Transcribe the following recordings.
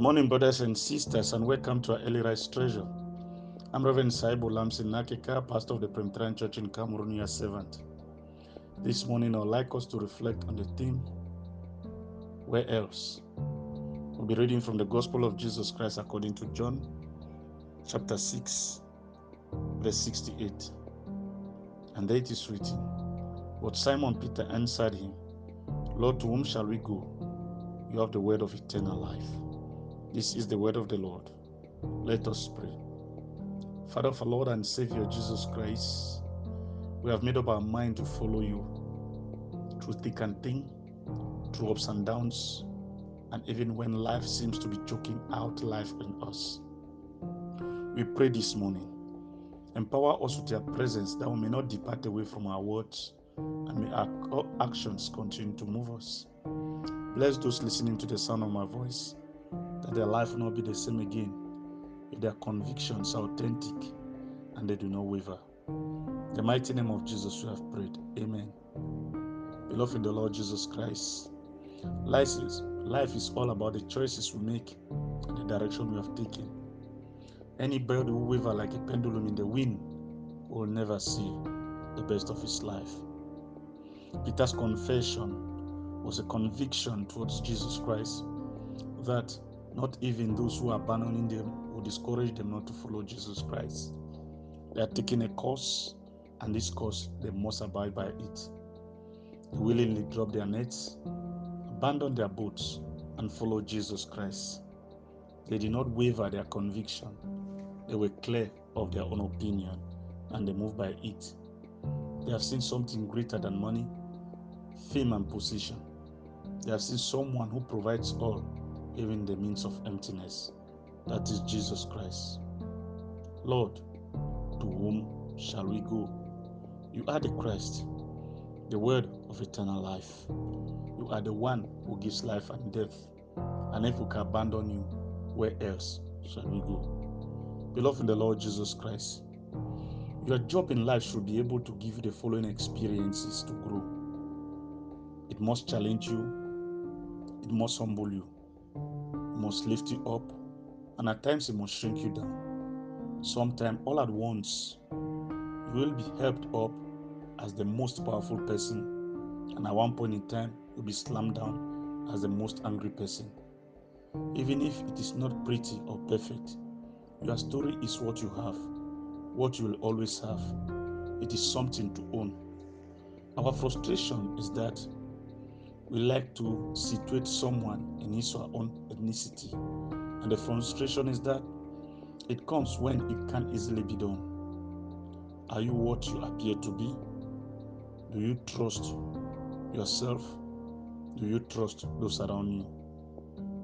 Good morning, brothers and sisters, and welcome to our Early Rise Treasure. I'm Reverend Saibo Lamsin Nakika, pastor of the Presbyterian Church in Cameroon, your servant. This morning, I'd like us to reflect on the theme, Where else? We'll be reading from the Gospel of Jesus Christ according to John, chapter 6, verse 68. And there it is written, But Simon Peter answered him, Lord, to whom shall we go? You have the word of eternal life. This is the word of the Lord. Let us pray. Father of our Lord and Savior Jesus Christ, we have made up our mind to follow you through thick and thin, through ups and downs, and even when life seems to be choking out life in us. We pray this morning. Empower us with your presence that we may not depart away from our words and may our actions continue to move us. Bless those listening to the sound of my voice, that their life will not be the same again if their convictions are authentic and they do not waver. In the mighty name of Jesus, we have prayed. Amen. Beloved in the Lord Jesus Christ, life is, life is all about the choices we make and the direction we have taken. Any bird who waver like a pendulum in the wind will never see the best of his life. Peter's confession was a conviction towards Jesus Christ that not even those who are abandoning them will discourage them not to follow Jesus Christ. They are taking a course, and this course they must abide by it. They willingly drop their nets, abandon their boats, and follow Jesus Christ. They did not waver their conviction. They were clear of their own opinion and they moved by it. They have seen something greater than money, fame, and position. They have seen someone who provides all, even the means of emptiness. That is Jesus Christ. Lord, to whom shall we go? You are the Christ, the word of eternal life. You are the one who gives life and death. And if we can abandon you, where else shall we go? Beloved in the Lord Jesus Christ, your job in life should be able to give you the following experiences to grow. It must challenge you, it must humble you, must lift you up, and at times it must shrink you down. Sometimes, all at once, you will be helped up as the most powerful person, and at one point in time, you'll be slammed down as the most angry person. Even if it is not pretty or perfect, your story is what you have, what you will always have. It is something to own. Our frustration is that we like to situate someone in his or her own ethnicity. And the frustration is that it comes when it can't easily be done. Are you what you appear to be? Do you trust yourself? Do you trust those around you?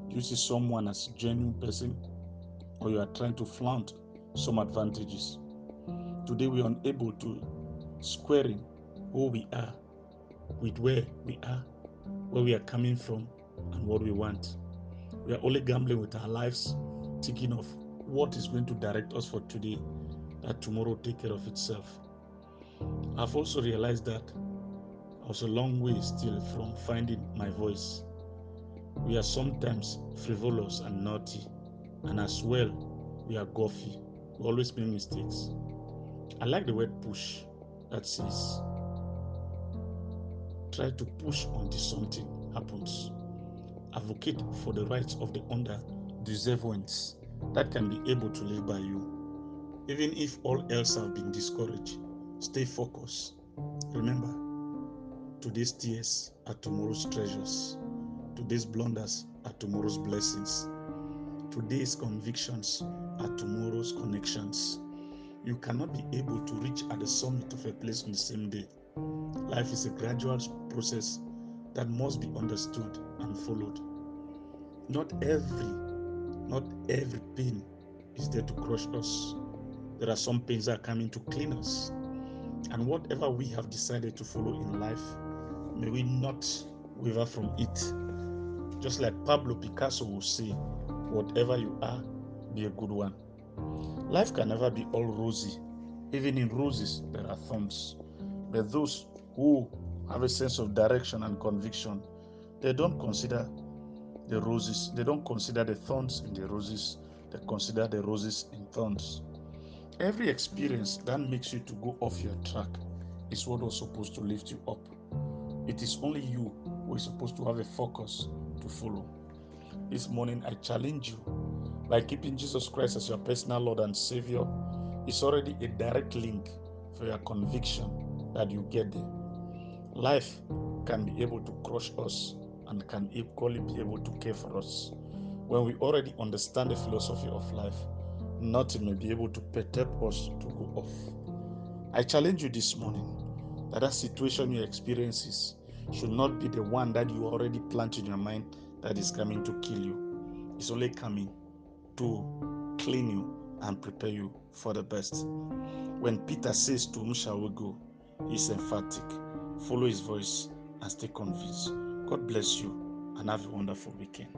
Do you see someone as a genuine person or you are trying to flaunt some advantages? Today we are unable to square in who we are with where we are, where we are coming from, and what we want. We are only gambling with our lives, thinking of what is going to direct us for today, that tomorrow take care of itself. I've also realized that I was a long way still from finding my voice. We are sometimes frivolous and naughty, and as well, we are goofy. We always make mistakes. I like the word push that says, try to push until something happens. Advocate for the rights of the underdeserved ones that can be able to live by you. Even if all else have been discouraged, stay focused. Remember, today's tears are tomorrow's treasures. Today's blunders are tomorrow's blessings. Today's convictions are tomorrow's connections. You cannot be able to reach at the summit of a place on the same day. Life is a gradual process that must be understood and followed. Not every, not every pain is there to crush us. There are some pains that are coming to clean us. And whatever we have decided to follow in life, may we not waver from it. Just like Pablo Picasso will say, whatever you are, be a good one. Life can never be all rosy. Even in roses, there are thorns. But those who have a sense of direction and conviction, they don't consider the roses. They don't consider the thorns in the roses, they consider the roses in thorns. Every experience that makes you to go off your track is what was supposed to lift you up. It is only you who is supposed to have a focus to follow. This morning, I challenge you by keeping Jesus Christ as your personal Lord and Savior. It's already a direct link for your conviction that you get there. Life can be able to crush us and can equally be able to care for us. When we already understand the philosophy of life, nothing may be able to perturb us to go off. I challenge you this morning that that situation you experiences should not be the one that you already plant in your mind that is coming to kill you. It's only coming to clean you and prepare you for the best. When Peter says, To whom shall we go? He's emphatic. Follow his voice and stay convinced. God bless you and have a wonderful weekend.